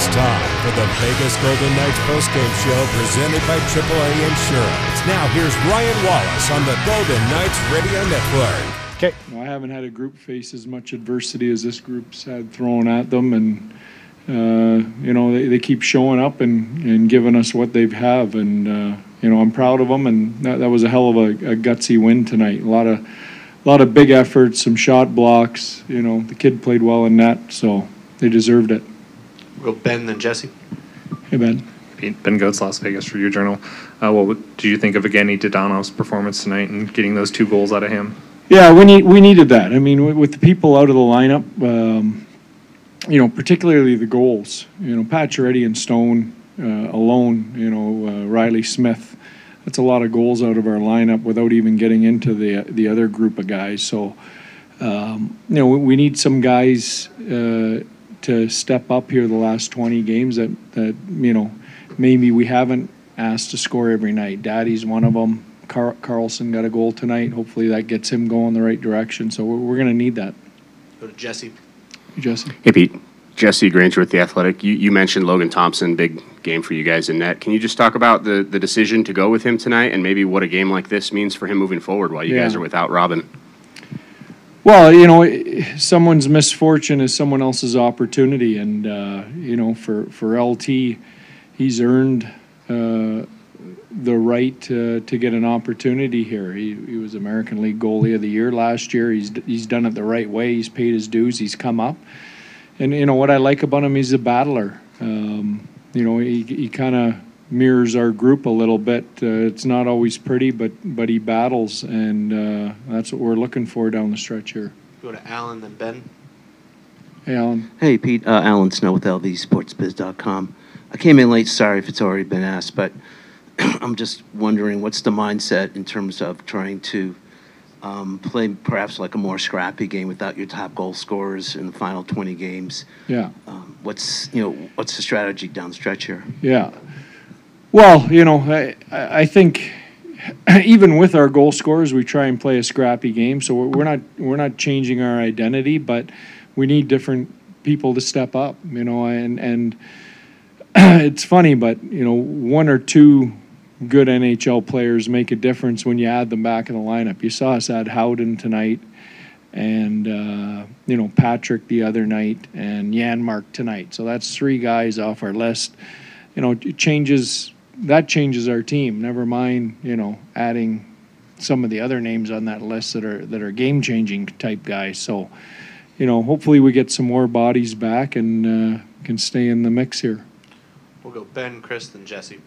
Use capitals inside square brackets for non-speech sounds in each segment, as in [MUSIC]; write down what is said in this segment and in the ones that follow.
It's time for the Vegas Golden Knights postgame show presented by AAA Insurance. Now here's Ryan Wallace on the Golden Knights Radio Network. Okay. I haven't had a group face as much adversity as this group's had thrown at them, and uh, you know they, they keep showing up and, and giving us what they have, and uh, you know I'm proud of them, and that, that was a hell of a, a gutsy win tonight. A lot of a lot of big efforts, some shot blocks. You know the kid played well in net, so they deserved it. We'll go Ben, then Jesse. Hey Ben. Pete, Ben Gotz, Las Vegas Review-Journal. Uh, what would- do you think of Evgeny Dadonov's performance tonight and getting those two goals out of him? Yeah, we need we needed that. I mean, with, with the people out of the lineup, um, you know, particularly the goals. You know, Pacioretty and Stone uh, alone. You know, uh, Reilly Smith. That's a lot of goals out of our lineup without even getting into the the other group of guys. So, um, you know, we, we need some guys uh, to step up here the last 20 games that that you know maybe we haven't asked to score every night. Daddy's one of them. Car- Karlsson got a goal tonight. Hopefully that gets him going the right direction. So we're, we're going to need that. Go to Jesse. Jesse. Hey, Pete. Jesse Granger with The Athletic. You, you mentioned Logan Thompson, big game for you guys in net. Can you just talk about the, the decision to go with him tonight and maybe what a game like this means for him moving forward while you guys are without Robin? Well, you know, someone's misfortune is someone else's opportunity, and uh, you know, for for LT, he's earned uh, the right to, to get an opportunity here. He, he was American League Goalie of the Year last year. He's he's done it the right way. He's paid his dues. He's come up, and you know what I like about him. He's a battler. Um, you know, he he kind of mirrors our group a little bit. Uh, it's not always pretty, but but he battles, and uh, that's what we're looking for down the stretch here. Go to Alan, then Ben. Hey, Alan. Hey, Pete. Uh, Alan Snel with LVSportsBiz.com. I came in late. Sorry if it's already been asked, but [CLEARS THROAT] I'm just wondering what's the mindset in terms of trying to um, play perhaps like a more scrappy game without your top goal scorers in the final 20 games. Yeah. Um, what's you know what's the strategy down the stretch here? Yeah. Well, you know, I, I think [CLEARS THROAT] even with our goal scorers, we try and play a scrappy game. So we're, we're not we're not changing our identity, but we need different people to step up. You know, and and [CLEARS THROAT] it's funny, but you know, one or two good NHL players make a difference when you add them back in the lineup. You saw us add Howden tonight, and uh, you know Patrick the other night, and Janmark tonight. So that's three guys off our list. You know, it changes that changes our team. Never mind, you know, adding some of the other names on that list that are that are game changing type guys. So, you know, hopefully we get some more bodies back and uh, can stay in the mix here. We'll go Ben, Chris, then Jesse.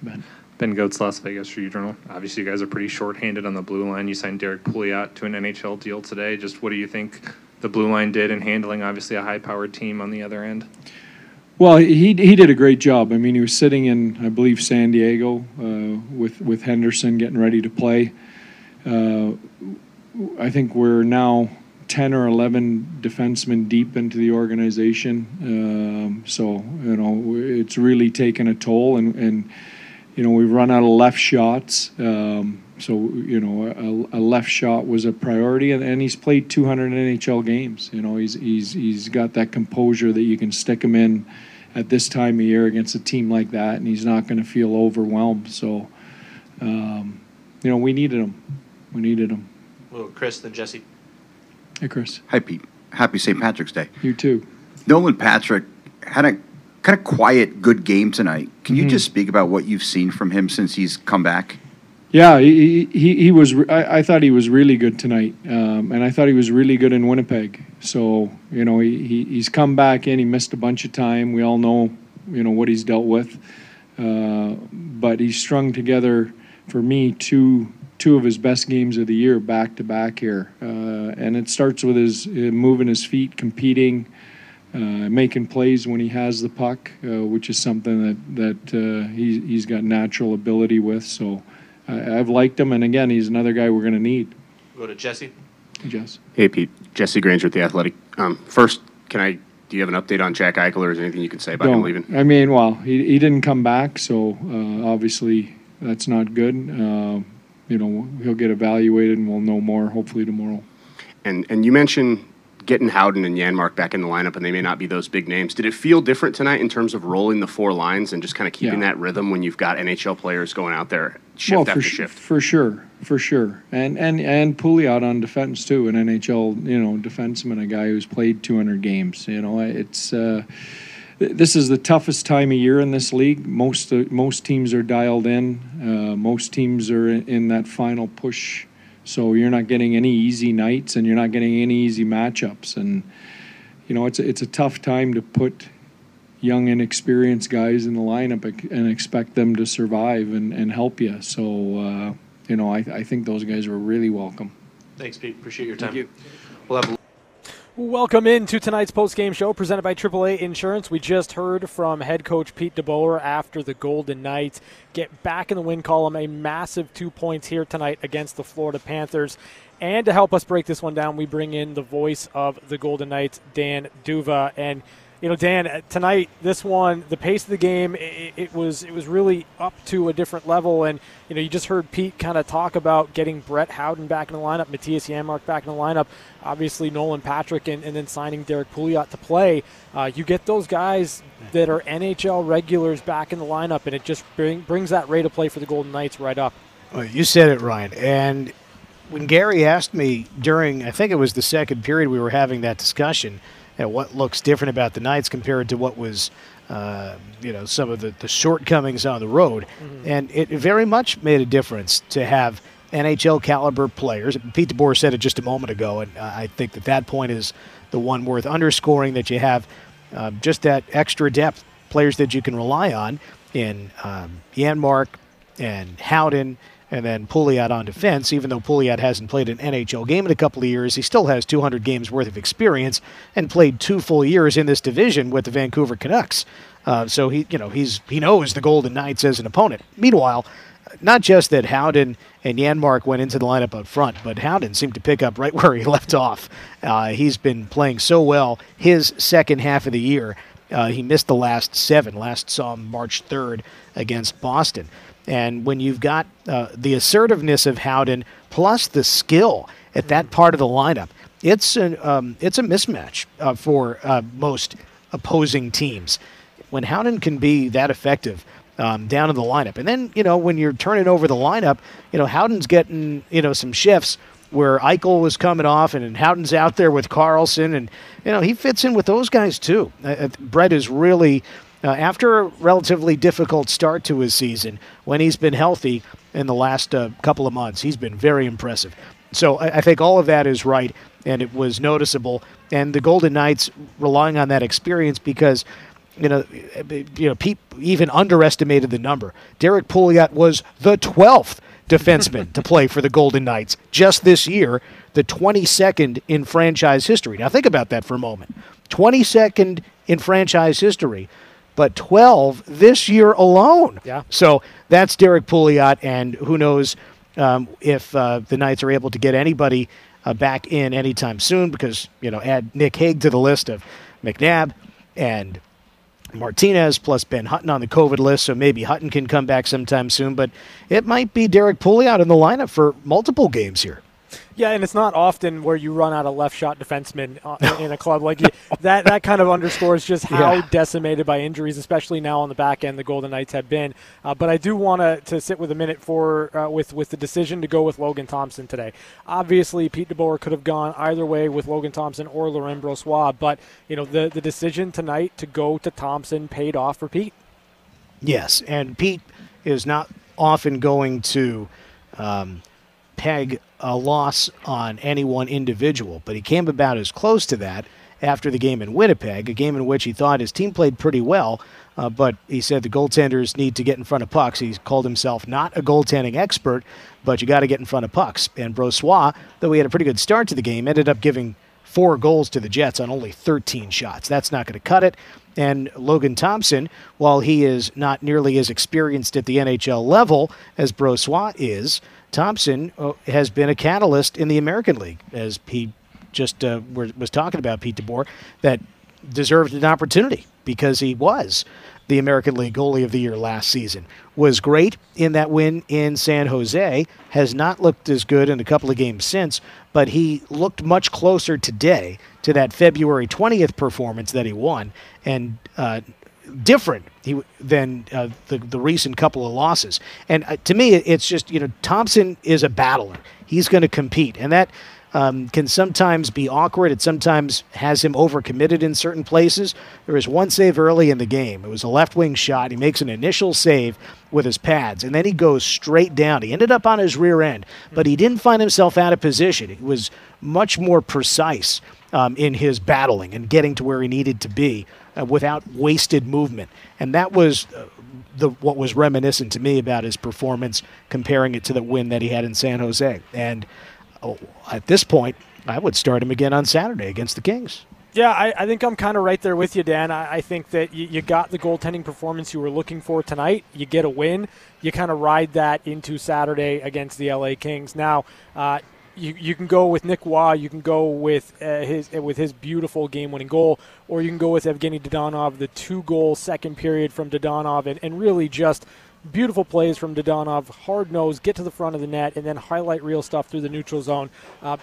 Ben. Ben Gotz, Las Vegas Review-Journal. Obviously, you guys are pretty short-handed on the blue line. You signed Derrick Pouliot to an NHL deal today. Just what do you think the blue line did in handling, obviously, a high-powered team on the other end? Well, he he did a great job. I mean, he was sitting in, I believe, San Diego uh, with with Henderson getting ready to play. Uh, I think we're now ten or eleven defensemen deep into the organization. Um, so you know, it's really taken a toll, and and you know we've run out of left shots. Um, so you know, a, a left shot was a priority, and, and he's played 200 NHL games. You know, he's he's he's got that composure that you can stick him in at this time of year against a team like that, and he's not going to feel overwhelmed. So, um, you know, we needed him. We needed him. We'll Chris, then Jesse. Hey, Chris, Hi, Pete. Happy St. Patrick's Day. you too. Nolan Patrick had a kind of quiet, good game tonight. Can you Mhm. just speak about what you've seen from him since he's come back? Yeah, he he, he was. I, I thought he was really good tonight, um, and I thought he was really good in Winnipeg. So you know, he, he he's come back in. He missed a bunch of time. We all know, you know, what he's dealt with, uh, but he strung together for me two two of his best games of the year back to back here, uh, and it starts with his uh, moving his feet, competing. Uh, making plays when he has the puck, uh, which is something that that he, he's got natural ability with. So I, I've liked him, and again, he's another guy we're going to need. Go to Jesse. Jess. Hey, Pete. Jesse Granger with The Athletic. Um, first, can I, do you have an update on Jack Eichel or is there anything you can say about him Don't. leaving? I mean, well, he, he didn't come back, so uh, obviously that's not good. Uh, you know, he'll get evaluated, and we'll know more hopefully tomorrow. And, and you mentioned getting Howden and Janmark back in the lineup, and they may not be those big names. Did it feel different tonight in terms of rolling the four lines and just kind of keeping Yeah. that rhythm when you've got NHL players going out there shift well, after for, sh- shift? for sure, for sure, and and and Pouliot on defense too, an NHL you know defenseman, a guy who's played 200 games. You know, it's uh, this is the toughest time of year in this league. Most uh, most teams are dialed in. Uh, most teams are in, in that final push, so you're not getting any easy nights, and you're not getting any easy matchups, and you know it's a, it's a tough time to put young inexperienced guys in the lineup and expect them to survive and, and help you. So, uh, you know, I, I think those guys were really welcome. Thanks, Pete. Appreciate your time. you. We'll have Welcome into tonight's post-game show presented by AAA Insurance. We just heard from head coach Pete DeBoer after the Golden Knights get back in the win column, a massive two points here tonight against the Florida Panthers. And to help us break this one down, we bring in the voice of the Golden Knights, Dan D'Uva. And you know, Dan, uh, tonight this one, the pace of the game, it, it was it was really up to a different level. And you know, you just heard Pete kind of talk about getting Brett Howden back in the lineup, Mattias Janmark back in the lineup, obviously Nolan Patrick, and, and then signing Derrick Pouliot to play. Uh, you get those guys that are NHL regulars back in the lineup, and it just bring, brings that rate of play for the Golden Knights right up. Well, you said it, Ryan. And when Gary asked me during, I think it was the second period we were having that discussion, at what looks different about the Knights compared to what was, uh, you know, some of the, the shortcomings on the road. And it very much made a difference to have NHL caliber players. Pete DeBoer said it just a moment ago, and I think that that point is the one worth underscoring that you have uh, just that extra depth, players that you can rely on in um, Janmark and Howden and then Pouliot on defense. Even though Pouliot hasn't played an NHL game in a couple of years, he still has 200 games worth of experience and played two full years in this division with the Vancouver Canucks. Uh, so he, you know, he's he knows the Golden Knights as an opponent. Meanwhile, not just that Howden and Janmark went into the lineup up front, but Howden seemed to pick up right [LAUGHS] where he left off. Uh, he's been playing so well his second half of the year. Uh, he missed the last seven. Last saw him March 3rd against Boston. And when you've got uh, the assertiveness of Howden plus the skill at that part of the lineup, it's an um, it's a mismatch uh, for uh, most opposing teams. When Howden can be that effective um, down in the lineup, and then you know when you're turning over the lineup, you know Howden's getting you know some shifts where Eichel was coming off, and, and Howden's out there with Karlsson, and you know he fits in with those guys too. Uh, uh, Brett is really after a relatively difficult start to his season, when he's been healthy in the last uh, couple of months, he's been very impressive. So I, I think all of that is right, and it was noticeable. And the Golden Knights relying on that experience because, you know, you know, Pete even underestimated the number. Derrick Pouliot was the twelfth defenseman to play for the Golden Knights just this year, the 22nd in franchise history. Now think about that for a moment. 22nd in franchise history but 12 this year alone. Yeah. So that's Derrick Pouliot, and who knows um, if uh, the Knights are able to get anybody uh, back in anytime soon because, you know, add Nick Hague to the list of McNabb and Martinez plus Ben Hutton on the COVID list, so maybe Hutton can come back sometime soon, but it might be Derrick Pouliot in the lineup for multiple games here. Yeah, and it's not often where you run out of left shot defensemen uh, in a club like [LAUGHS] that. That kind of underscores just how Yeah. decimated by injuries, especially now on the back end, the Golden Knights have been. Uh, but I do want to sit with a minute for uh, with with the decision to go with Logan Thompson today. Obviously, Pete DeBoer could have gone either way with Logan Thompson or Laurent Brossoit, but you know the the decision tonight to go to Thompson paid off for Pete. Yes, and Pete is not often going to um, peg a loss on any one individual, but he came about as close to that after the game in Winnipeg, a game in which he thought his team played pretty well, uh, but he said the goaltenders need to get in front of pucks. He called himself not a goaltending expert, but you got to get in front of pucks. And Brossoit, though he had a pretty good start to the game, ended up giving four goals to the Jets on only 13 shots. That's not going to cut it. And Logan Thompson, while he is not nearly as experienced at the NHL level as Brossoit is, Thompson uh, has been a catalyst in the American League, as he just uh, was talking about, Pete DeBoer, that deserved an opportunity because he was the American League Goalie of the Year last season. Was great in that win in San Jose, has not looked as good in a couple of games since, but he looked much closer today to that February 20th performance that he won and uh, different he, than uh, the, the recent couple of losses. And uh, to me, it's just, you know, Thompson is a battler. He's going to compete. And that um, can sometimes be awkward. It sometimes has him overcommitted in certain places. There was one save early in the game. It was a left wing shot. He makes an initial save with his pads, and then he goes straight down. He ended up on his rear end, but he didn't find himself out of position. He was much more precise um, in his battling and getting to where he needed to be uh, without wasted movement. And that was. Uh, the, what was reminiscent to me about his performance, comparing it to the win that he had in San Jose, and oh, at this point, I would start him again on Saturday against the Kings. Yeah, I, I think I'm kind of right there with you, Dan. I, I think that you, you, got the goaltending performance you were looking for tonight. You get a win. You kind of ride that into Saturday against the LA Kings. Now, uh, you, you can go with Nick Roy, you can go with uh, his with his beautiful game-winning goal, or you can go with Evgeny Dadonov, the two-goal second period from Dadonov, and, and really just – beautiful plays from Dadonov, hard nose, get to the front of the net, and then highlight real stuff through the neutral zone. Uh,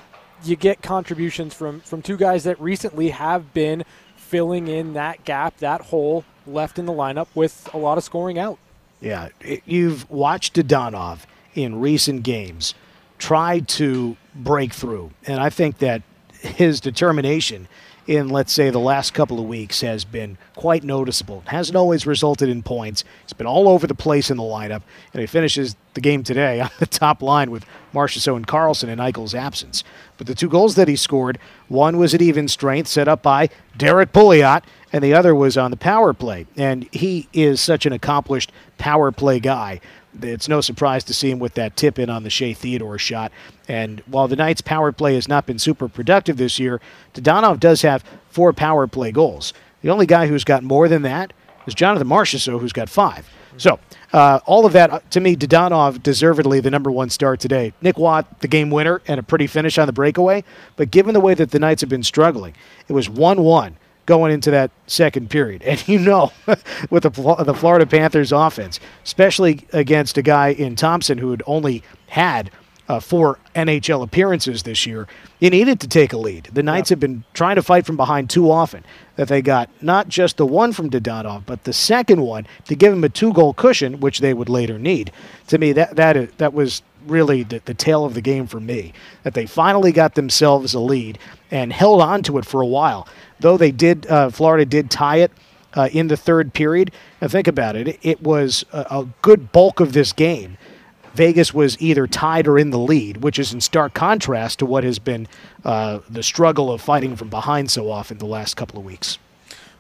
you get contributions from from two guys that recently have been filling in that gap, that hole left in the lineup with a lot of scoring out. Yeah, you've watched Dadonov in recent games try to break through, and I think that his determination in, let's say, the last couple of weeks has been quite noticeable. Hasn't always resulted in points. It's been all over the place in the lineup, and he finishes the game today [LAUGHS] on the top line with Marchessault and Karlsson in Eichel's absence. But the two goals that he scored, one was at even strength, set up by Derrick Pouliot, and the other was on the power play. And he is such an accomplished power play guy it's no surprise to see him with that tip in on the Shea Theodore shot. And while the Knights' power play has not been super productive this year, Dadonov does have four power play goals. The only guy who's got more than that is Jonathan Marchessault, who's got five. So, uh, all of that, uh, to me, Dadonov deservedly the number one star today. Nick Roy, the game winner, and a pretty finish on the breakaway. But given the way that the Knights have been struggling, it was 1 1 going into that second period. And you know, [LAUGHS] with the, the Florida Panthers offense, especially against a guy in Thompson who had only had uh, four NHL appearances this year, you needed to take a lead. The Knights yep. have been trying to fight from behind too often. That they got not just the one from Dadonov, but the second one to give him a two-goal cushion, which they would later need. To me, that that that was really the, the tail of the game for me. That they finally got themselves a lead and held on to it for a while though they did, uh, Florida did tie it uh, in the third period. Now think about it; it was a, a, good bulk of this game. Vegas was either tied or in the lead, which is in stark contrast to what has been uh, the struggle of fighting from behind so often the last couple of weeks.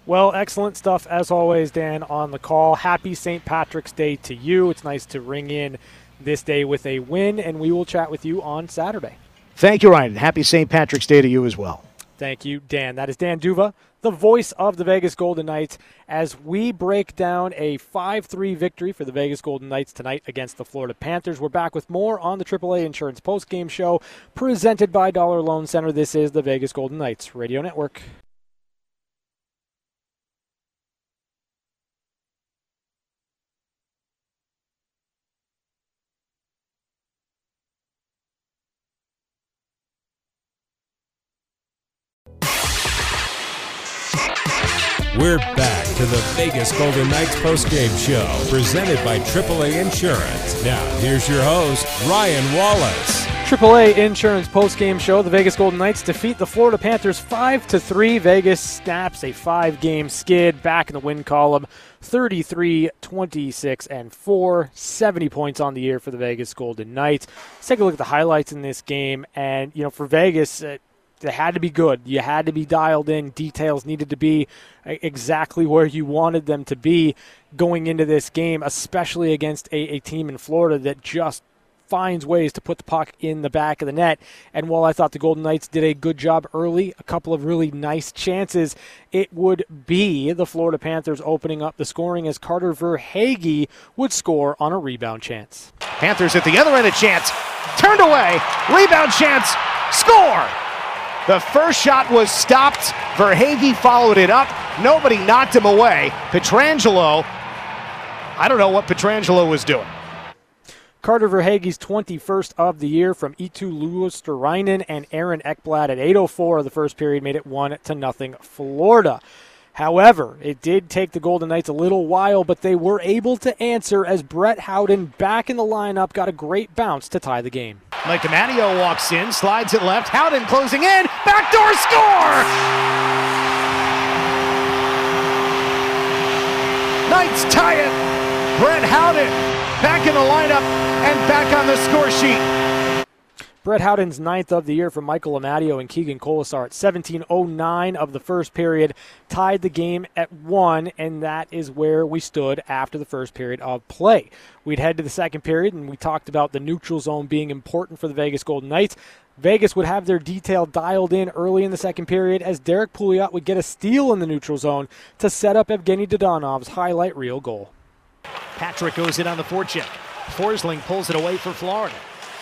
Well, excellent stuff as always, Dan, on the call. Happy St. Patrick's Day to you. It's nice to ring in this day with a win, and we will chat with you on Saturday. Thank you, Ryan. Happy St. Patrick's Day to you as well. Thank you, Dan. That is Dan D'Uva, the voice of the Vegas Golden Knights, as we break down a 5 3 victory for the Vegas Golden Knights tonight against the Florida Panthers. We're back with more on the AAA Insurance Post Game Show presented by Dollar Loan Center. This is the Vegas Golden Knights Radio Network. We're back to the Vegas Golden Knights postgame show, presented by AAA Insurance. Now, here's your host, Ryan Wallace. AAA Insurance postgame show. The Vegas Golden Knights defeat the Florida Panthers 5 to 3. Vegas snaps a five game skid back in the win column 33, 26, and 4. 70 points on the year for the Vegas Golden Knights. Let's take a look at the highlights in this game. And, you know, for Vegas, uh, they had to be good. You had to be dialed in. Details needed to be uh, exactly where you wanted them to be going into this game, especially against a, a team in Florida that just finds ways to put the puck in the back of the net. And while I thought the Golden Knights did a good job early, a couple of really nice chances, it would be the Florida Panthers opening up the scoring as Carter Verhaeghe would score on a rebound chance. Panthers at the other end, a chance. Turned away. Rebound chance. Score! The first shot was stopped. Verhaeghe followed it up. Nobody knocked him away. Pietrangelo, I don't know what Pietrangelo was doing. Carter Verhaeghe's 21st of the year from Eetu Luostarinen and Aaron Ekblad at 8:04 of the first period made it one to nothing Florida. However, it did take the Golden Knights a little while, but they were able to answer as Brett Howden back in the lineup got a great bounce to tie the game. Michael Amadio walks in, slides it left. Howden closing in, backdoor score! Knights tie it. Brett Howden back in the lineup and back on the score sheet. Brett Howden's ninth of the year from Michael Amadio and Keegan Kolesar at 17.09 of the first period tied the game at one, and that is where we stood after the first period of play. We'd head to the second period, and we talked about the neutral zone being important for the Vegas Golden Knights. Vegas would have their detail dialed in early in the second period as Derrick Pouliot would get a steal in the neutral zone to set up Evgeny Dadonov's highlight reel goal. Patrick goes in on the forecheck. Forsling pulls it away for Florida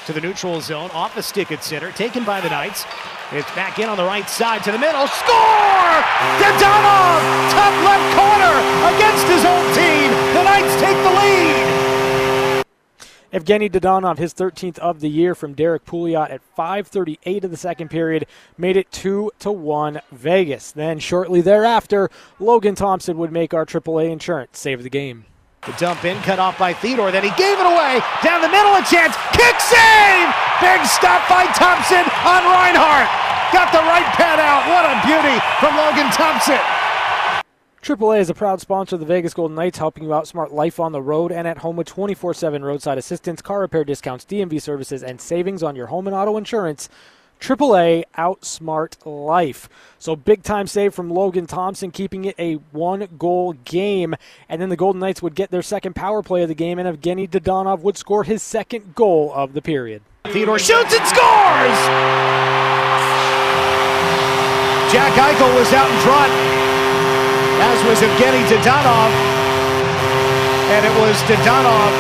to the neutral zone, off the stick at center, taken by the Knights. It's back in on the right side to the middle. Score! Dadonov, top left corner against his own team. The Knights take the lead. Evgeny Dadonov, his 13th of the year from Derrick Pouliot at 5:38 of the second period, made it two to one Vegas. Then shortly thereafter, Logan Thompson would make our AAA insurance save the game. The dump in, cut off by Theodore. Then he gave it away. Down the middle, a chance. Kick save! Big stop by Thompson on Reinhart. Got the right pad out. What a beauty from Logan Thompson. AAA is a proud sponsor of the Vegas Golden Knights, helping you outsmart life on the road and at home with 24 7 roadside assistance, car repair discounts, DMV services, and savings on your home and auto insurance. AAA outsmart life. So big time save from Logan Thompson, keeping it a one goal game. And then the Golden Knights would get their second power play of the game, and Evgeny Dadonov would score his second goal of the period. Theodore shoots and scores! Jack Eichel was out in front, as was Evgeny Dadonov. And it was Dadonov,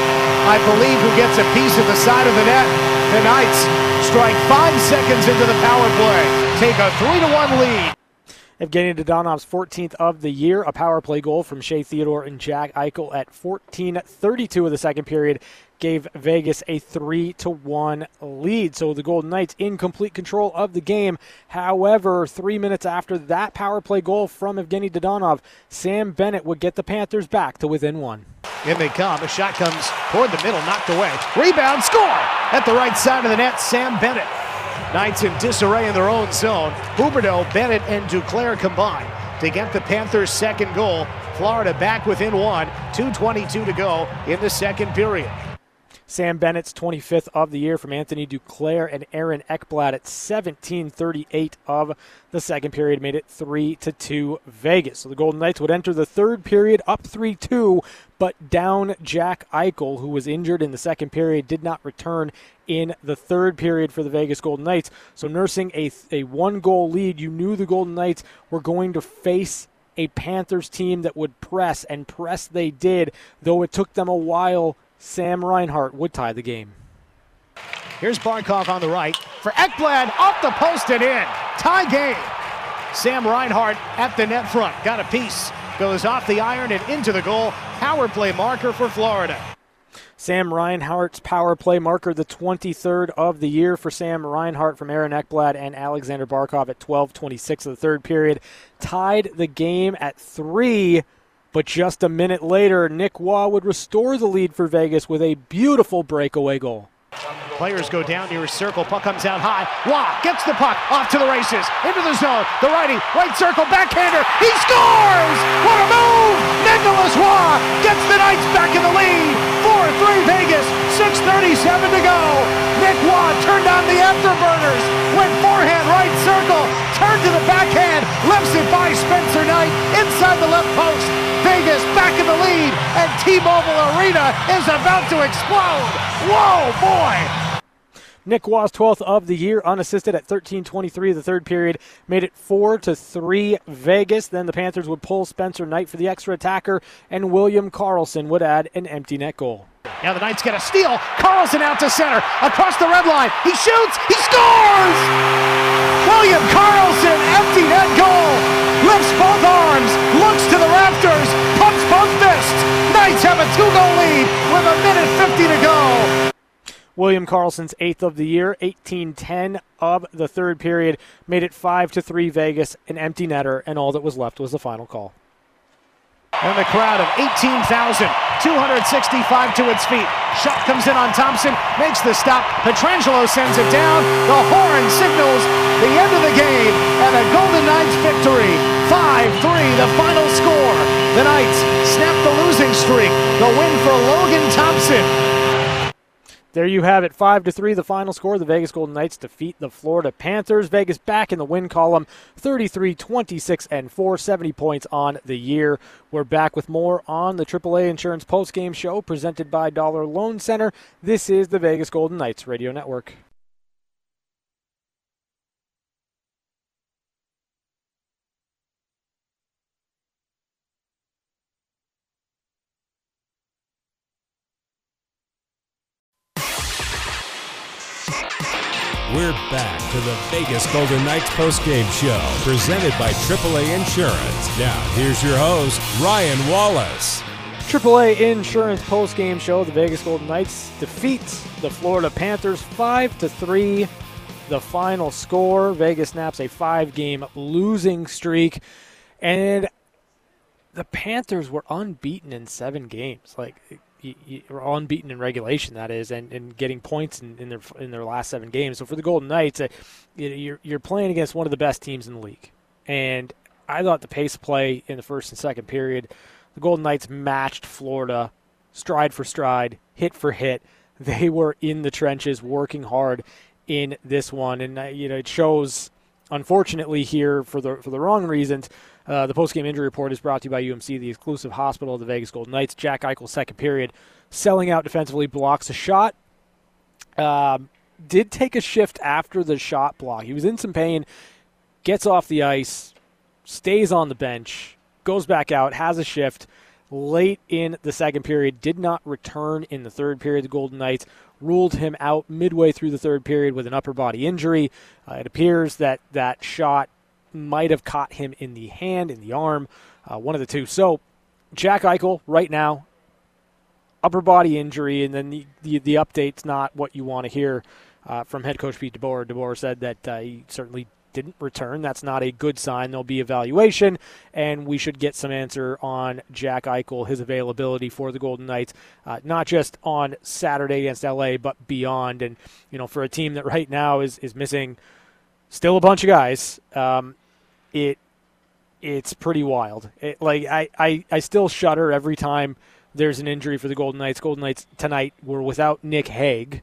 I believe, who gets a piece of the side of the net. The Knights strike five seconds into the power play. Take a 3 to 1 lead. Evgeny Dadonov's 14th of the year, a power play goal from Shea Theodore and Jack Eichel at 14:32 of the second period gave Vegas a 3 to 1 lead. So the Golden Knights in complete control of the game. However, 3 minutes after that power play goal from Evgeny Dadonov, Sam Bennett would get the Panthers back to within 1. In they come. A shot comes toward the middle, knocked away. Rebound, score! At the right side of the net, Sam Bennett. Knights in disarray in their own zone. Huberdeau, Bennett, and Duclair combine to get the Panthers' second goal. Florida back within one. 2.22 to go in the second period. Sam Bennett's 25th of the year from Anthony Duclair and Aaron Ekblad at 17:38 of the second period made it 3 to 2 Vegas. So the Golden Knights would enter the third period up 3-2, but down Jack Eichel who was injured in the second period did not return in the third period for the Vegas Golden Knights. So nursing a a one goal lead, you knew the Golden Knights were going to face a Panthers team that would press and press they did, though it took them a while Sam Reinhart would tie the game. Here's Barkov on the right for Ekblad off the post and in. Tie game. Sam Reinhart at the net front. Got a piece. Goes off the iron and into the goal. Power play marker for Florida. Sam Reinhart's power play marker, the 23rd of the year for Sam Reinhart from Aaron Ekblad and Aleksander Barkov at 12:26 of the third period, tied the game at three. But just a minute later, Nick Roy would restore the lead for Vegas with a beautiful breakaway goal. Players go down near his circle. Puck comes out high. Roy gets the puck off to the races. Into the zone. The righty, right circle, backhander. He scores! What a move! Nicolas Roy gets the Knights back in the lead. 4-3 Vegas. 6.37 to go. Nick Roy turned on the afterburners. Went forehand, right circle. Turned to the backhand. Lifts it by Spencer Knight. Inside the left post. Vegas back in the lead. And T-Mobile Arena is about to explode. Whoa, boy! Nick Roy's 12th of the year, unassisted at 13:23 of the third period, made it four to three Vegas. Then the Panthers would pull Spencer Knight for the extra attacker, and William Karlsson would add an empty net goal. Now the Knights get a steal. Karlsson out to center. Across the red line. He shoots. He scores! William Karlsson, empty net goal. Lifts both arms. Looks to the rafters. Pumps both fists. Knights have a two-goal lead with a minute 50 to go. William Karlsson's eighth of the year, 18-10 of the third period, made it five to three Vegas, an empty netter, and all that was left was the final call. And the crowd of 18,265 to its feet. Shot comes in on Thompson, makes the stop. Pietrangelo sends it down. The horn signals the end of the game and a Golden Knights victory. 5-3, the final score. The Knights snap the losing streak. The win for Logan Thompson. There you have it, five to three. The final score: the Vegas Golden Knights defeat the Florida Panthers. Vegas back in the win column, 33, 26, and 4, 70 points on the year. We're back with more on the AAA Insurance Post Game Show, presented by Dollar Loan Center. This is the Vegas Golden Knights Radio Network. Back to the Vegas Golden Knights postgame show, presented by AAA Insurance. Now, here's your host, Ryan Wallace. AAA Insurance postgame show. The Vegas Golden Knights defeat the Florida Panthers five to three. The final score: Vegas snaps a five-game losing streak, and the Panthers were unbeaten in seven games. Like you, unbeaten in regulation, that is, and, and getting points in, in their in their last seven games. So for the Golden Knights, uh, you're you're playing against one of the best teams in the league, and I thought the pace play in the first and second period, the Golden Knights matched Florida, stride for stride, hit for hit. They were in the trenches, working hard in this one, and uh, you know it shows. Unfortunately, here for the for the wrong reasons. Uh, the post-game injury report is brought to you by UMC, the exclusive hospital of the Vegas Golden Knights. Jack Eichel, second period, selling out defensively, blocks a shot. Um, did take a shift after the shot block. He was in some pain, gets off the ice, stays on the bench, goes back out, has a shift. Late in the second period, did not return in the third period. The Golden Knights ruled him out midway through the third period with an upper body injury. Uh, it appears that that shot might have caught him in the hand, in the arm, uh, one of the two. So, Jack Eichel, right now, upper body injury, and then the, the, the update's not what you want to hear uh, from head coach Pete DeBoer. DeBoer said that uh, he certainly didn't return. That's not a good sign. There'll be evaluation, and we should get some answer on Jack Eichel, his availability for the Golden Knights, uh, not just on Saturday against LA, but beyond. And you know, for a team that right now is is missing still a bunch of guys, um, it it's pretty wild. It, like I, I, I still shudder every time there's an injury for the Golden Knights. Golden Knights tonight were without Nick Hague,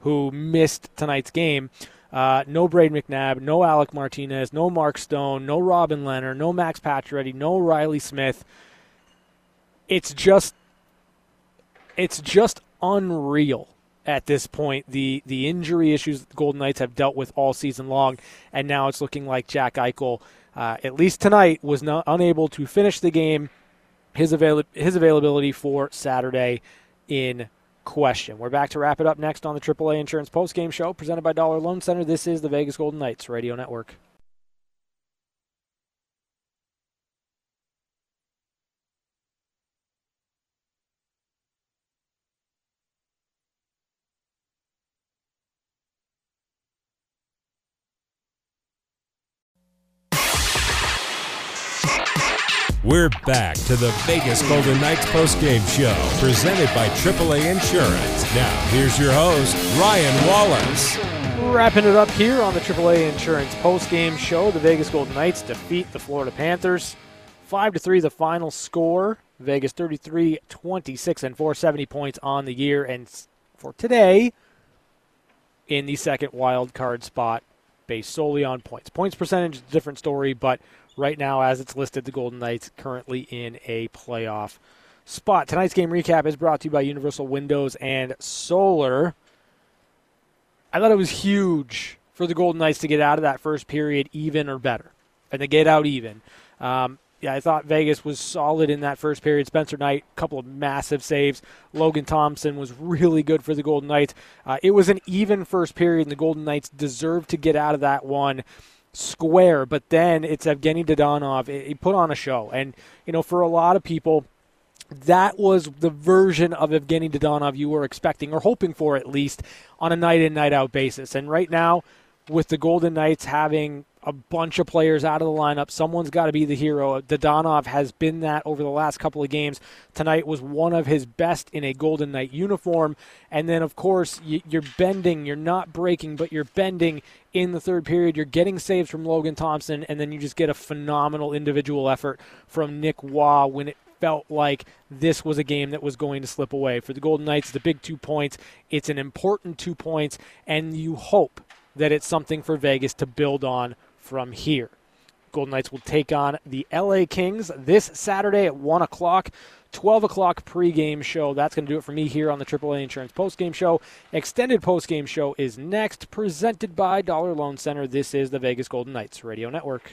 who missed tonight's game. Uh, no Braid McNabb, no Alec Martinez, no Mark Stone, no Robin Lehner, no Max Pacioretty, no Reilly Smith. It's just, it's just unreal at this point. The the injury issues the Golden Knights have dealt with all season long, and now it's looking like Jack Eichel, uh, at least tonight, was not unable to finish the game. His avail- his availability for Saturday in question. We're back to wrap it up next on the AAA Insurance Post Game Show, presented by Dollar Loan Center. This is the Vegas Golden Knights Radio Network. We're back to the Vegas Golden Knights postgame show, presented by AAA Insurance. Now, here's your host, Ryan Wallace. Wrapping it up here on the AAA Insurance postgame show, the Vegas Golden Knights defeat the Florida Panthers. 5 to 3 the final score. Vegas 33, 26, and 470 points on the year. And for today, in the second wild card spot, based solely on points. Points percentage is a different story, but right now, as it's listed, the Golden Knights currently in a playoff spot. Tonight's game recap is brought to you by Universal Windows and Solar. I thought it was huge for the Golden Knights to get out of that first period even or better, and to get out even. Um, yeah, I thought Vegas was solid in that first period. Spencer Knight, a couple of massive saves. Logan Thompson was really good for the Golden Knights. Uh, it was an even first period, and the Golden Knights deserved to get out of that one square. But then it's Evgeny Dadonov. He put on a show, and you know, for a lot of people, that was the version of Evgeny Dadonov you were expecting or hoping for, at least, on a night in, night out basis. And right now, with the Golden Knights having a bunch of players out of the lineup. Someone's got to be the hero. Dadonov has been that over the last couple of games. Tonight was one of his best in a Golden Knight uniform. And then, of course, you're bending. You're not breaking, but you're bending in the third period. You're getting saves from Logan Thompson, and then you just get a phenomenal individual effort from Nick Roy when it felt like this was a game that was going to slip away. For the Golden Knights, the big two points. It's an important two points, and you hope that it's something for Vegas to build on from here. Golden Knights will take on the LA Kings this Saturday at 1 o'clock. 12 o'clock pregame show. That's going to do it for me here on the AAA Insurance postgame show. Extended postgame show is next, presented by Dollar Loan Center. This is the Vegas Golden Knights Radio Network.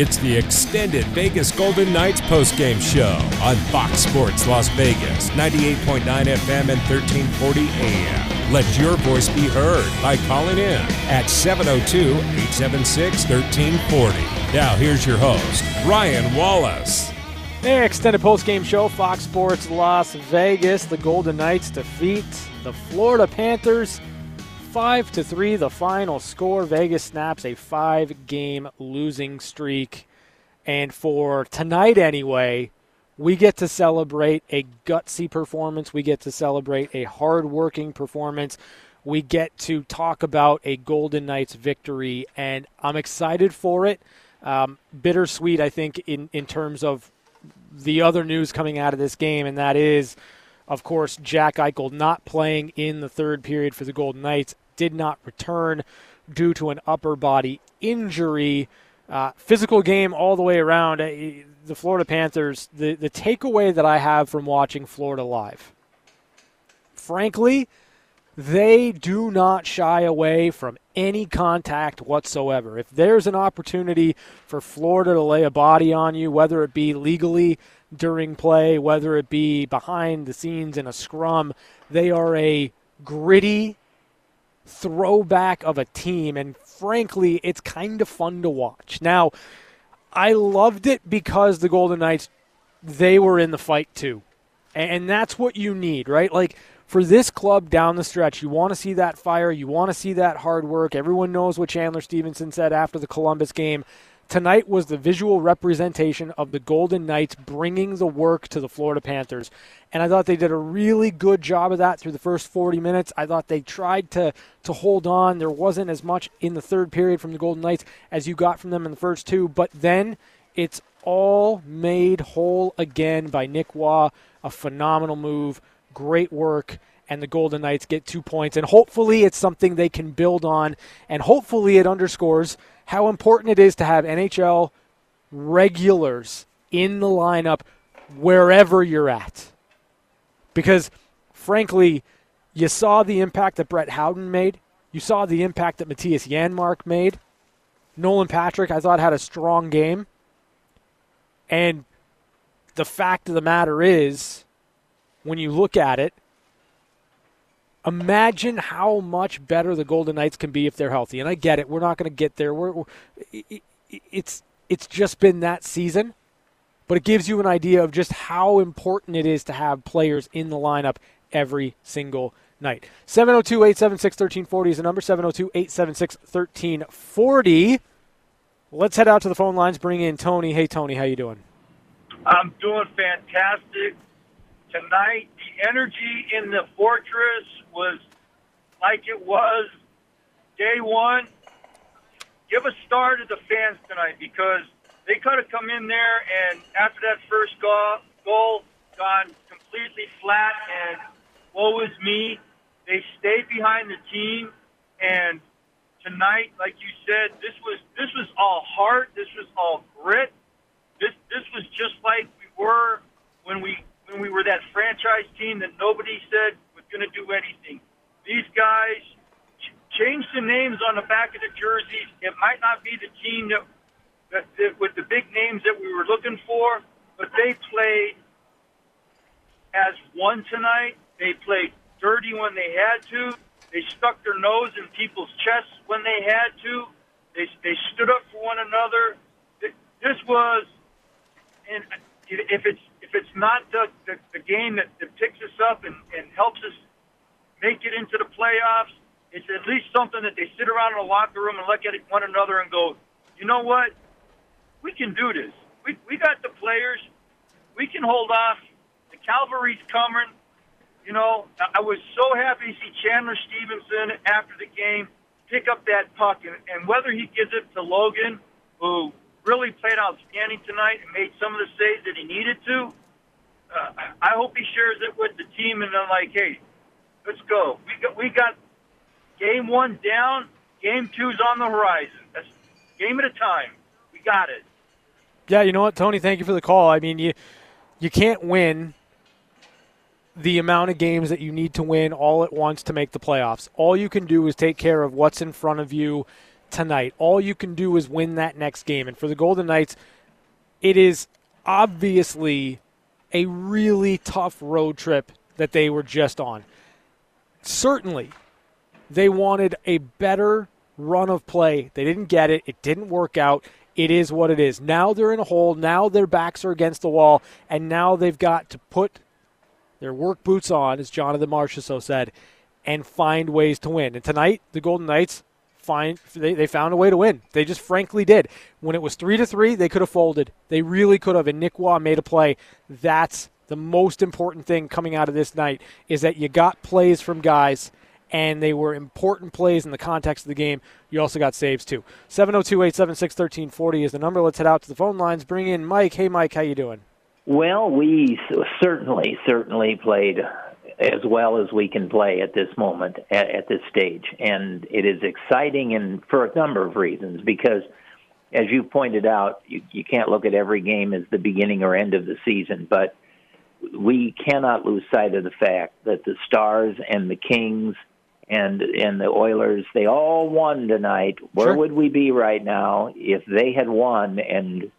It's the extended Vegas Golden Knights postgame show on Fox Sports Las Vegas, 98.9 FM and 1340 AM. Let your voice be heard by calling in at 702 876 1340. Now, here's your host, Ryan Wallace. Hey, extended postgame show, Fox Sports Las Vegas. The Golden Knights defeat the Florida Panthers Five to three, the final score. Vegas snaps a five-game losing streak, and for tonight anyway, we get to celebrate a gutsy performance. We get to celebrate a hard-working performance. We get to talk about a Golden Knights victory, and I'm excited for it. Um, bittersweet, I think, in in terms of the other news coming out of this game, and that is of course, Jack Eichel not playing in the third period for the Golden Knights, did not return due to an upper body injury. Uh, physical game all the way around. Uh, the Florida Panthers, the, the takeaway that I have from watching Florida live, frankly, they do not shy away from any contact whatsoever. If there's an opportunity for Florida to lay a body on you, whether it be legally during play, whether it be behind the scenes in a scrum. They are a gritty throwback of a team, and frankly, it's kind of fun to watch. Now, I loved it because the Golden Knights, they were in the fight too. And that's what you need, right? Like, for this club down the stretch, you want to see that fire. You want to see that hard work. Everyone knows what Chandler Stephenson said after the Columbus game tonight was the visual representation of the Golden Knights bringing the work to the Florida Panthers. And I thought they did a really good job of that through the first 40 minutes. I thought they tried to, to hold on. There wasn't as much in the third period from the Golden Knights as you got from them in the first two. But then it's all made whole again by Nick Roy. A phenomenal move. Great work and the Golden Knights get two points. And hopefully, it's something they can build on. And hopefully, it underscores how important it is to have NHL regulars in the lineup wherever you're at. Because, frankly, you saw the impact that Brett Howden made. You saw the impact that Mattias Janmark made. Nolan Patrick, I thought, had a strong game. And the fact of the matter is, when you look at it, Imagine how much better the Golden Knights can be if they're healthy. And I get it; we're not going to get there. We're, we're, it's it's just been that season, but it gives you an idea of just how important it is to have players in the lineup every single night. 702 876 1340 is the number 702 876 1340. Let's head out to the phone lines. Bring in Tony. Hey, Tony, how you doing? I'm doing fantastic tonight. The energy in the fortress was like it was day one. Give a star to the fans tonight because they could have come in there and after that first goal, goal gone completely flat and woe is me. They stayed behind the team and tonight, like you said, this was this was all heart. This was all grit. This this was just like we were when we when we were that franchise team that nobody said going to do anything. These guys ch- changed the names on the back of the jerseys. It might not be the team that, that, that with the big names that we were looking for, but they played as one tonight. They played dirty when they had to. They stuck their nose in people's chests when they had to. They, they stood up for one another. This was, and if it's if it's not the, the, the game that, that picks us up and, and helps us make it into the playoffs, it's at least something that they sit around in the locker room and look at one another and go, you know what? We can do this. We, we got the players. We can hold off. The cavalry's coming. You know, I was so happy to see Chandler Stephenson after the game pick up that puck, and, and whether he gives it to Logan, who really played outstanding tonight and made some of the saves that he needed to. Uh, I hope he shares it with the team and they're like, hey, let's go. We got we got game one down. Game two's on the horizon. That's game at a time. We got it. Yeah, you know what, Tony? Thank you for the call. I mean, you you can't win the amount of games that you need to win all at once to make the playoffs. All you can do is take care of what's in front of you tonight. All you can do is win that next game. And for the Golden Knights, it is obviously a really tough road trip that they were just on. Certainly, they wanted a better run of play. They didn't get it, it didn't work out. It is what it is. Now they're in a hole. Now their backs are against the wall. And now they've got to put their work boots on, as Jonathan Marchessault said, and find ways to win. And tonight, the Golden Knights find they, they found a way to win. They just frankly did. When it was three to three, they could have folded. They really could have. And Nick Roy made a play. That's the most important thing coming out of this night is that you got plays from guys and they were important plays in the context of the game. You also got saves too. 702-876-1340 is the number. Let's head out to the phone lines. Bring in Mike. Hey Mike, how you doing? Well, we certainly certainly played as well as we can play at this moment, at, at this stage. And it is exciting and for a number of reasons because as you pointed out, you, you can't look at every game as the beginning or end of the season, but we cannot lose sight of the fact that the Stars and the Kings and and the Oilers they all won tonight. Where Sure. would we be right now if they had won and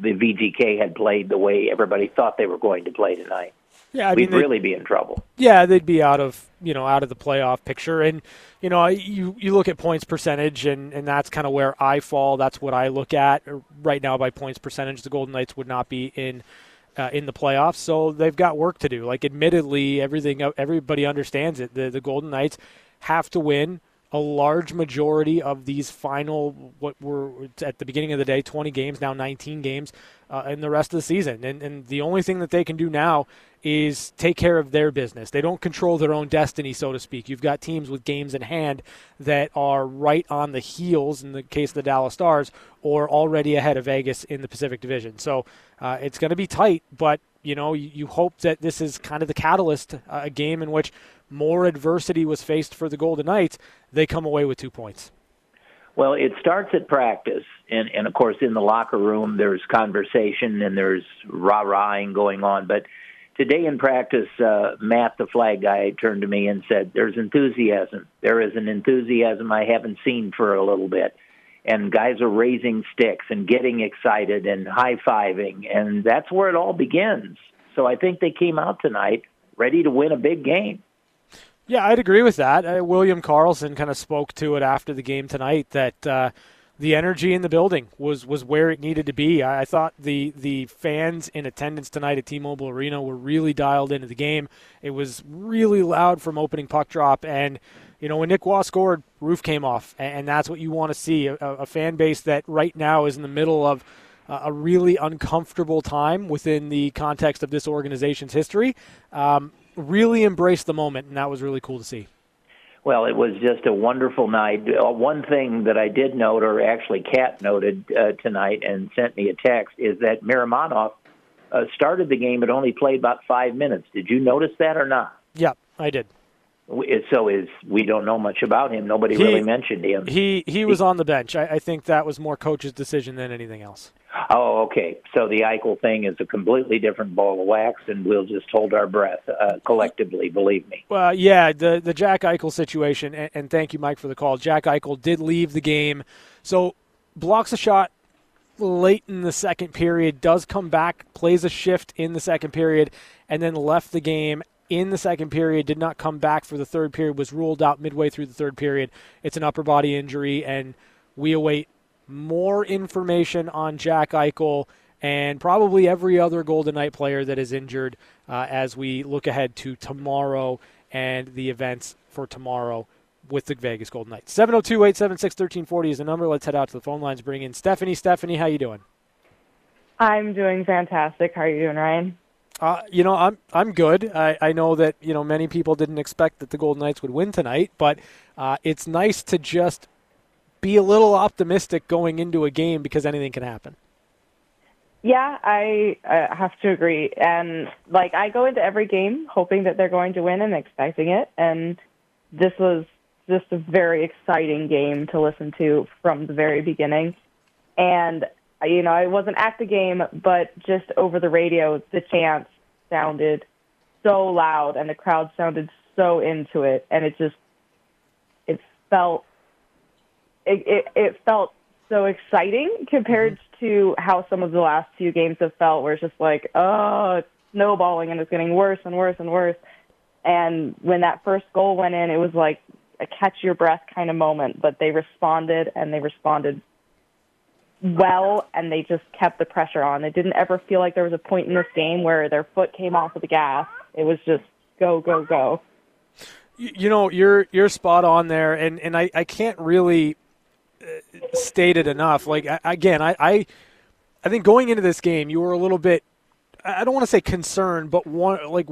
the VGK had played the way everybody thought they were going to play tonight? Yeah, I We'd mean, really be in trouble. Yeah, they'd be out of you know out of the playoff picture, and you know you you look at points percentage, and and that's kind of where I fall. That's what I look at right now by points percentage. The Golden Knights would not be in uh, in the playoffs, so they've got work to do. Like, admittedly, everything everybody understands it. The the Golden Knights have to win a large majority of these final what were at the beginning of the day 20 games now 19 games uh, in the rest of the season. And and the only thing that they can do now is take care of their business. They don't control their own destiny so to speak. You've got teams with games in hand that are right on the heels in the case of the Dallas Stars or already ahead of Vegas in the Pacific Division. So uh, it's going to be tight but you know you, you hope that this is kind of the catalyst uh, a game in which more adversity was faced for the Golden Knights they come away with two points Well, it starts at practice, and and of course in the locker room there's conversation and there's rah rahing going on. But today in practice, uh, Matt, the flag guy, turned to me and said, "There's enthusiasm. There is an enthusiasm I haven't seen for a little bit." And guys are raising sticks and getting excited and high fiving, and that's where it all begins. So I think they came out tonight ready to win a big game. Yeah, I'd agree with that. Uh, William Karlsson kind of spoke to it after the game tonight that uh, the energy in the building was, was where it needed to be. I, I thought the the fans in attendance tonight at T-Mobile Arena were really dialed into the game. It was really loud from opening puck drop, and you know when Nick Roy scored, roof came off, and, that's what you want to see a, a fan base that right now is in the middle of uh, a really uncomfortable time within the context of this organization's history. Um, really embraced the moment, and that was really cool to see. Well, it was just a wonderful night. Uh, one thing that I did note, or actually Kat noted uh, tonight and sent me a text, is that Miromanov uh, started the game but only played about five minutes. Did you notice that or not? Yeah, I did. So is we don't know much about him. Nobody He- really mentioned him. He he was on the bench. I, I think that was more coach's decision than anything else. Oh, okay. So the Eichel thing is a completely different ball of wax, and we'll just hold our breath uh, collectively. Believe me. Well, yeah, the the Jack Eichel situation, and, and thank you, Mike, for the call. Jack Eichel did leave the game, so blocks a shot late in the second period, does come back, plays a shift in the second period, and then left the game in the second period. Did not come back for the third period. Was ruled out midway through the third period. It's an upper body injury, and we await more information on Jack Eichel and probably every other Golden Knight player that is injured uh, as we look ahead to tomorrow and the events for tomorrow with the Vegas Golden Knights. 702-876-1340 is the number. Let's head out to the phone lines. Bring in Stephanie. Stephanie, how you doing? I'm doing fantastic. How are you doing, Ryan? Uh, you know, I'm I'm good. I, I know that you know many people didn't expect that the Golden Knights would win tonight, but uh, it's nice to just be a little optimistic going into a game because anything can happen. Yeah, I have to agree. And like, I go into every game hoping that they're going to win and expecting it. And this was just a very exciting game to listen to from the very beginning. And you know, I wasn't at the game, but just over the radio, the chants sounded so loud, and the crowd sounded so into it, and it just it felt it, it, it felt so exciting compared mm-hmm. to how some of the last two games have felt, where it's just like, oh, it's snowballing and it's getting worse and worse and worse. And when that first goal went in, it was like a catch your breath kind of moment, but they responded and they responded well and they just kept the pressure on. It didn't ever feel like there was a point in this game where their foot came off of the gas. It was just go, go, go. You know, you're you're spot on there, and and I, I can't really state it enough. Like again, I, I I think going into this game, you were a little bit I I don't want to say concerned, but one like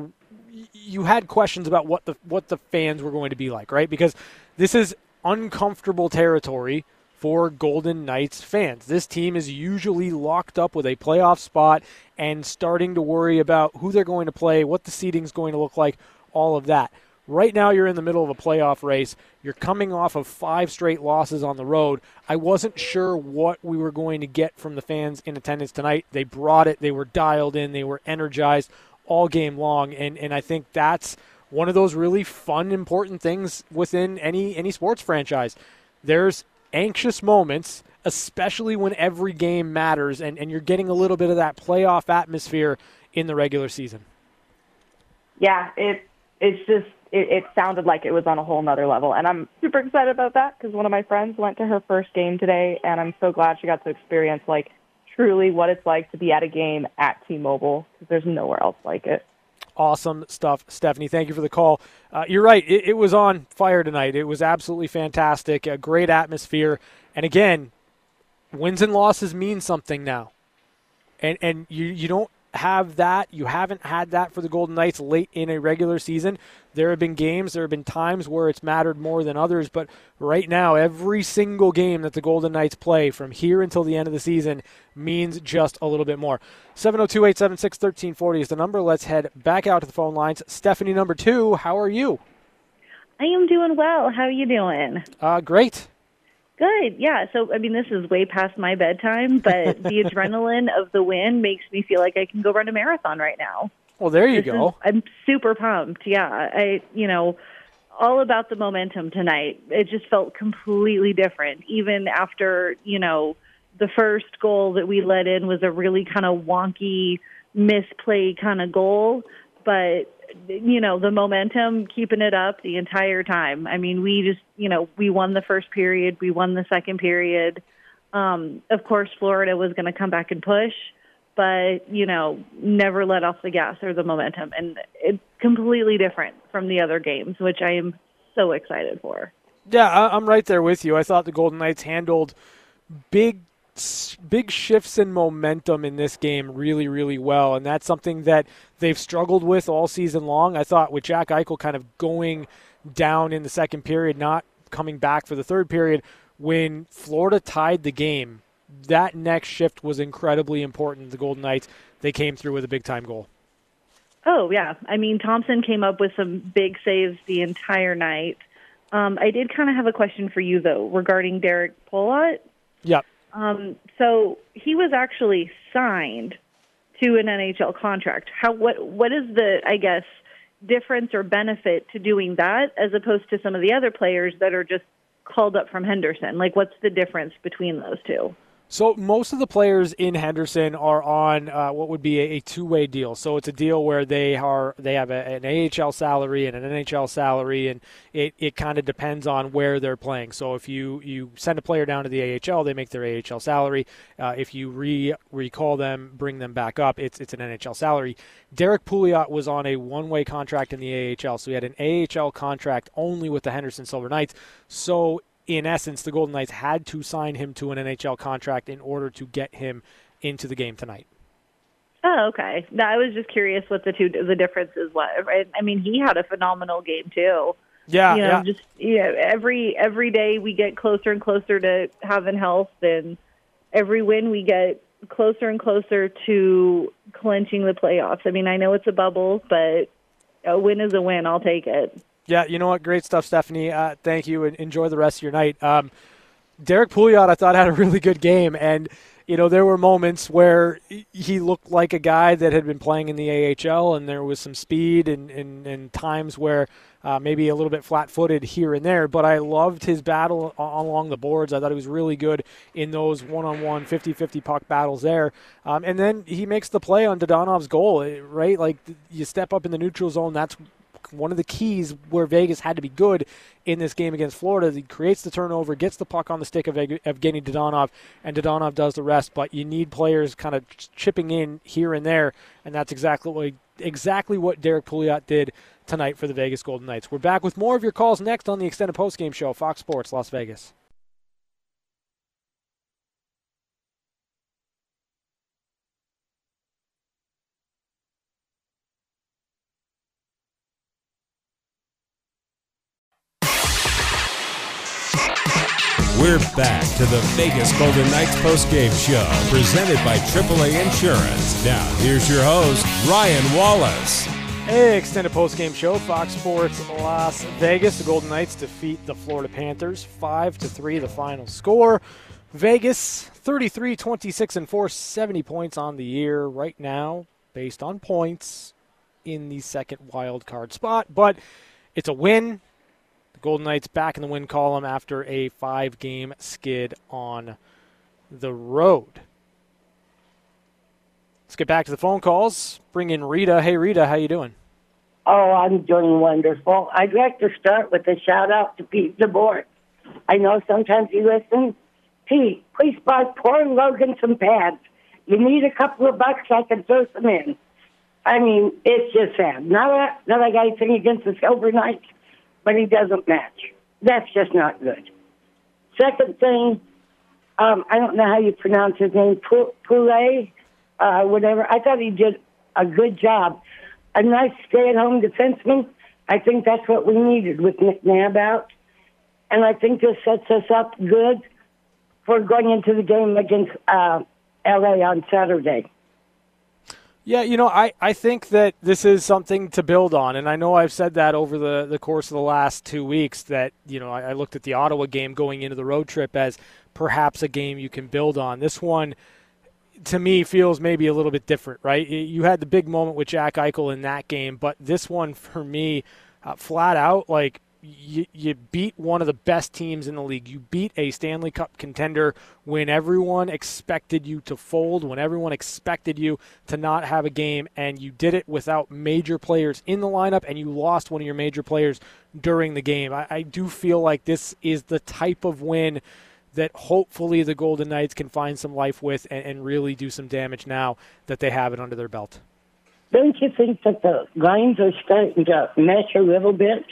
you had questions about what the what the fans were going to be like, right? Because this is uncomfortable territory for Golden Knights fans. This team is usually locked up with a playoff spot and starting to worry about who they're going to play, what the seating's going to look like, all of that. Right now, you're in the middle of a playoff race. You're coming off of five straight losses on the road. I wasn't sure what we were going to get from the fans in attendance tonight. They brought it, they were dialed in, they were energized all game long. And, and I think that's one of those really fun, important things within any, any sports franchise. There's anxious moments, especially when every game matters, and, and you're getting a little bit of that playoff atmosphere in the regular season. Yeah, it it's just it, it sounded like it was on a whole nother level, and I'm super excited about that because one of my friends went to her first game today, and I'm so glad she got to experience like truly what it's like to be at a game at T-Mobile because there's nowhere else like it. Awesome stuff, Stephanie. Thank you for the call. Uh, you're right. It, it was on fire tonight. It was absolutely fantastic. A great atmosphere. And again, wins and losses mean something now. And and you you don't have that. You haven't had that for the Golden Knights late in a regular season. There have been games, there have been times where it's mattered more than others, but right now every single game that the Golden Knights play from here until the end of the season means just a little bit more. 702-876-1340 is the number. Let's head back out to the phone lines. Stephanie number 2, how are you? I am doing well. How are you doing? Uh great. Good. Yeah. So, I mean, this is way past my bedtime, but [LAUGHS] the adrenaline of the win makes me feel like I can go run a marathon right now. Well, there you This go. is- I'm super pumped. Yeah. I, you know, all about the momentum tonight. It just felt completely different. Even after, you know, the first goal that we let in was a really kind of wonky misplay kind of goal, but you know, the momentum keeping it up the entire time. I mean, we just, you know, we won the first period, we won the second period. Um, of course, Florida was going to come back and push, but you know, never let off the gas or the momentum, and it's completely different from the other games, which I am so excited for. Yeah, I'm right there with you. I thought the Golden Knights handled big, big shifts in momentum in this game really, really well, and that's something that they've struggled with all season long. I thought with Jack Eichel kind of going down in the second period, not coming back for the third period. When Florida tied the game, that next shift was incredibly important. The Golden Knights, they came through with a big time goal. Oh yeah, I mean Thompson came up with some big saves the entire night. Um, I did kind of have a question for you though regarding Derrick Pouliot. Yep. Um, so he was actually signed to an NHL contract. How what what is the I guess difference or benefit to doing that as opposed to some of the other players that are just called up from Henderson? Like what's the difference between those two? So most of the players in Henderson are on uh, what would be a, a, two-way deal. So it's a deal where they are they have a, an AHL salary and an NHL salary, and it, it kind of depends on where they're playing. So if you, you send a player down to the AHL, they make their AHL salary. Uh, if you re recall them, bring them back up, it's it's an NHL salary. Derrick Pouliot was on a one-way contract in the AHL, so he had an AHL contract only with the Henderson Silver Knights. So in essence, the Golden Knights had to sign him to an NHL contract in order to get him into the game tonight. Oh, okay. No, I was just curious what the two the differences was. Right? I mean, he had a phenomenal game too. Yeah, you know, yeah. just you know, every every day we get closer and closer to having health, and every win we get closer and closer to clinching the playoffs. I mean, I know it's a bubble, but a win is a win. I'll take it. Yeah, you know what? Great stuff, Stephanie. Uh, thank you, and enjoy the rest of your night. Um, Derrick Pouliot, I thought had a really good game, and you know there were moments where he looked like a guy that had been playing in the AHL, and there was some speed and and, and times where uh, maybe a little bit flat-footed here and there. But I loved his battle along the boards. I thought he was really good in those one-on-one 50-50 puck battles there. Um, and then he makes the play on Dadonov's goal, right? Like you step up in the neutral zone. That's one of the keys where Vegas had to be good in this game against Florida. He creates the turnover, gets the puck on the stick of Evgeny Dadonov, and Dadonov does the rest. But you need players kind of chipping in here and there, and that's exactly what exactly what Derrick Pouliot did tonight for the Vegas Golden Knights. We're back with more of your calls next on the extended postgame show, Fox Sports Las Vegas. We're back to the Vegas Golden Knights post-game show, presented by AAA Insurance. Now, here's your host, Ryan Wallace. Hey, extended post-game show, Fox Sports Las Vegas. The Golden Knights defeat the Florida Panthers 5 to 3, the final score. Vegas 33 26 and 4, 70 points on the year right now, based on points in the second wild card spot. But it's a win. Golden Knights back in the win column after a five game skid on the road. Let's get back to the phone calls. Bring in Rita. Hey, Rita, how you doing? Oh, I'm doing wonderful. I'd like to start with a shout out to Pete DeBoer. I know sometimes you listen. Pete, please buy poor Logan some pads. You need a couple of bucks, I can throw some in. I mean, it's just sad. Not that I got anything against the Silver Knights, but he doesn't match. That's just not good. Second thing, um, I don't know how you pronounce his name, Poulet, uh, whatever. I thought he did a good job. A nice stay-at-home defenseman. I think that's what we needed with McNabb out. And I think this sets us up good for going into the game against uh, LA on Saturday. Yeah, you know, I, I think that this is something to build on. And I know I've said that over the, the course of the last two weeks that, you know, I, I looked at the Ottawa game going into the road trip as perhaps a game you can build on. This one, to me, feels maybe a little bit different, right? You had the big moment with Jack Eichel in that game, but this one, for me, uh, flat out, like, you, you beat one of the best teams in the league. You beat a Stanley Cup contender when everyone expected you to fold, when everyone expected you to not have a game, and you did it without major players in the lineup, and you lost one of your major players during the game. I, I do feel like this is the type of win that hopefully the Golden Knights can find some life with and, and really do some damage now that they have it under their belt. Don't you think that the lines are starting to mesh a little bit?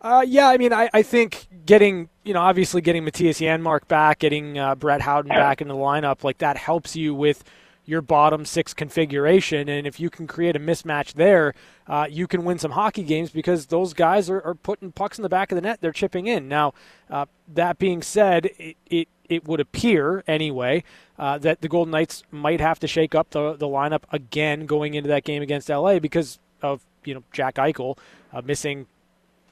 Uh, yeah, I mean, I, I think getting, you know, obviously getting Mattias Janmark back, getting uh, Brett Howden back in the lineup, like that helps you with your bottom six configuration. And if you can create a mismatch there, uh, you can win some hockey games because those guys are, are, putting pucks in the back of the net. They're chipping in. Now, uh, that being said, it, it, it would appear anyway uh, that the Golden Knights might have to shake up the, the lineup again going into that game against LA because of you know Jack Eichel uh, missing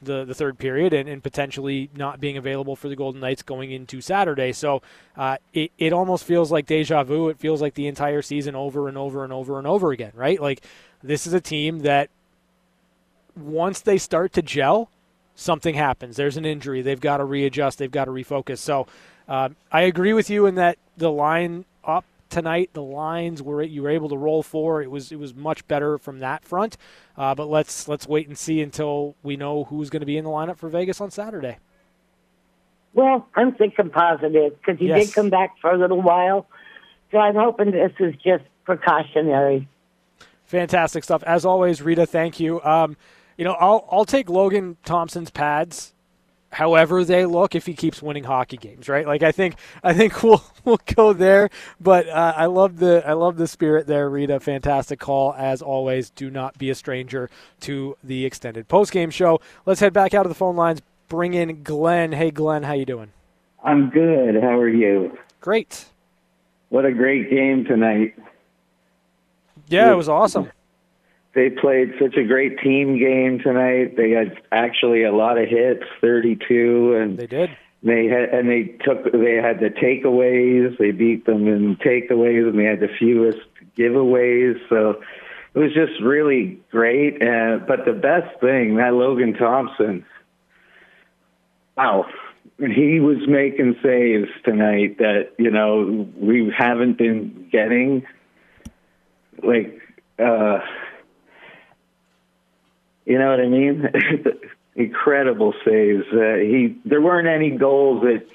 the, the third period and, and potentially not being available for the Golden Knights going into Saturday. So uh, it, it almost feels like deja vu. It feels like the entire season over and over and over and over again, right? Like this is a team that once they start to gel, something happens. There's an injury. They've got to readjust. They've got to refocus. So uh, I agree with you in that the line up tonight. The lines were you were able to roll for. It was it was much better from that front. Uh, but let's let's wait and see until we know who's going to be in the lineup for Vegas on Saturday. Well, I'm thinking positive because he Yes. did come back for a little while. So I'm hoping this is just precautionary. Fantastic stuff as always, Rita. Thank you. Um, you know, I'll I'll take Logan Thompson's pads, however they look, if he keeps winning hockey games. Right? Like I think I think [LAUGHS] we'll we'll go there. But uh, I love the I love the spirit there, Rita. Fantastic call as always. Do not be a stranger to the extended post game show. Let's head back out of the phone lines. Bring in Glenn. Hey, Glenn, how you doing? I'm good. How are you? Great. What a great game tonight. Yeah, it was awesome. They played such a great team game tonight. They had actually a lot of hits, 32, and they did. They had and they took they had the takeaways. They beat them in takeaways, and they had the fewest giveaways. So it was just really great. Uh, but the best thing that Logan Thompson, wow, he was making saves tonight that you know we haven't been getting. Like, uh, you know what I mean? [LAUGHS] Incredible saves. Uh, he there weren't any goals that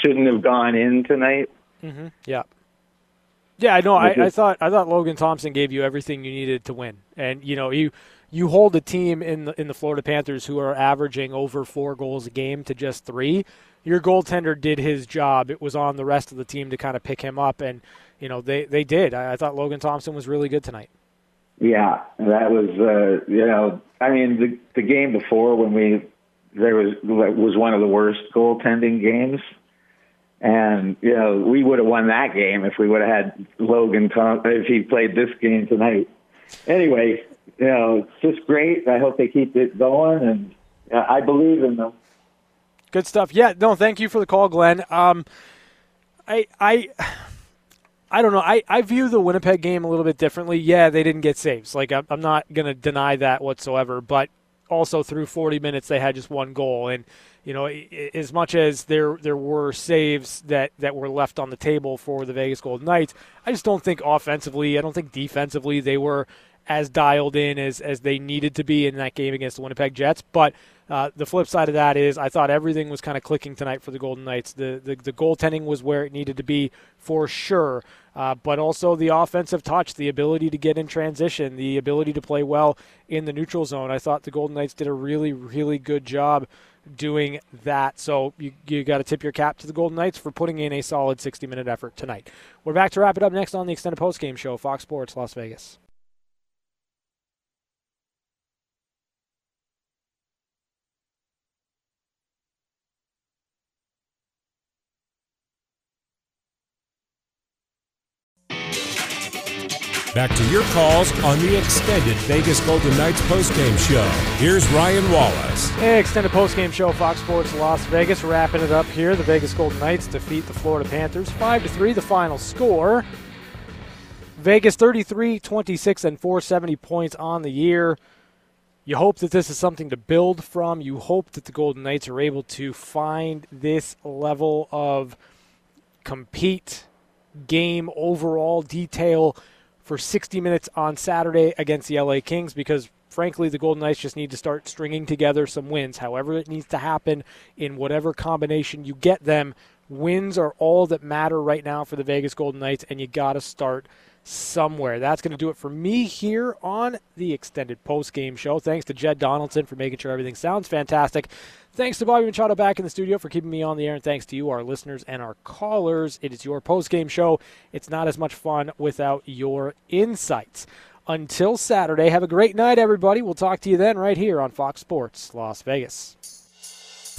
shouldn't have gone in tonight. Mm-hmm. Yeah. Yeah, I know. I, I thought I thought Logan Thompson gave you everything you needed to win, and you know you you hold a team in the in the Florida Panthers who are averaging over four goals a game to just three. Your goaltender did his job. It was on the rest of the team to kind of pick him up, and you know they they did. I, I thought Logan Thompson was really good tonight. Yeah, that was uh, you know I mean the the game before when we there was was one of the worst goaltending games, and you know we would have won that game if we would have had Logan if he played this game tonight. Anyway, you know it's just great. I hope they keep it going, and I believe in them. Good stuff. Yeah, no, thank you for the call, Glenn. Um, I I I don't know. I, I view the Winnipeg game a little bit differently. Yeah, they didn't get saves. Like I'm, I'm not going to deny that whatsoever. But also through 40 minutes, they had just one goal, and you know, as much as there there were saves that that were left on the table for the Vegas Golden Knights, I just don't think offensively, I don't think defensively they were as dialed in as as they needed to be in that game against the Winnipeg Jets. But uh, the flip side of that is, I thought everything was kind of clicking tonight for the Golden Knights. The, the the goaltending was where it needed to be for sure, uh, but also the offensive touch, the ability to get in transition, the ability to play well in the neutral zone. I thought the Golden Knights did a really really good job doing that. So you you got to tip your cap to the Golden Knights for putting in a solid 60 minute effort tonight. We're back to wrap it up next on the extended post game show, Fox Sports Las Vegas. Back to your calls on the extended Vegas Golden Knights postgame show. Here's Ryan Wallace. Hey, extended postgame show, Fox Sports Las Vegas. Wrapping it up here. The Vegas Golden Knights defeat the Florida Panthers 5 to 3, the final score. Vegas 33, 26, and 470 points on the year. You hope that this is something to build from. You hope that the Golden Knights are able to find this level of compete, game, overall detail for 60 minutes on Saturday against the LA Kings because frankly the Golden Knights just need to start stringing together some wins. However it needs to happen in whatever combination you get them wins are all that matter right now for the Vegas Golden Knights and you got to start somewhere. That's going to do it for me here on the extended post game show. Thanks to Jed Donaldson for making sure everything sounds fantastic. Thanks to Bobby Machado back in the studio for keeping me on the air, and thanks to you, our listeners and our callers. It is your post game show. It's not as much fun without your insights. Until Saturday, have a great night, everybody. We'll talk to you then right here on Fox Sports Las Vegas.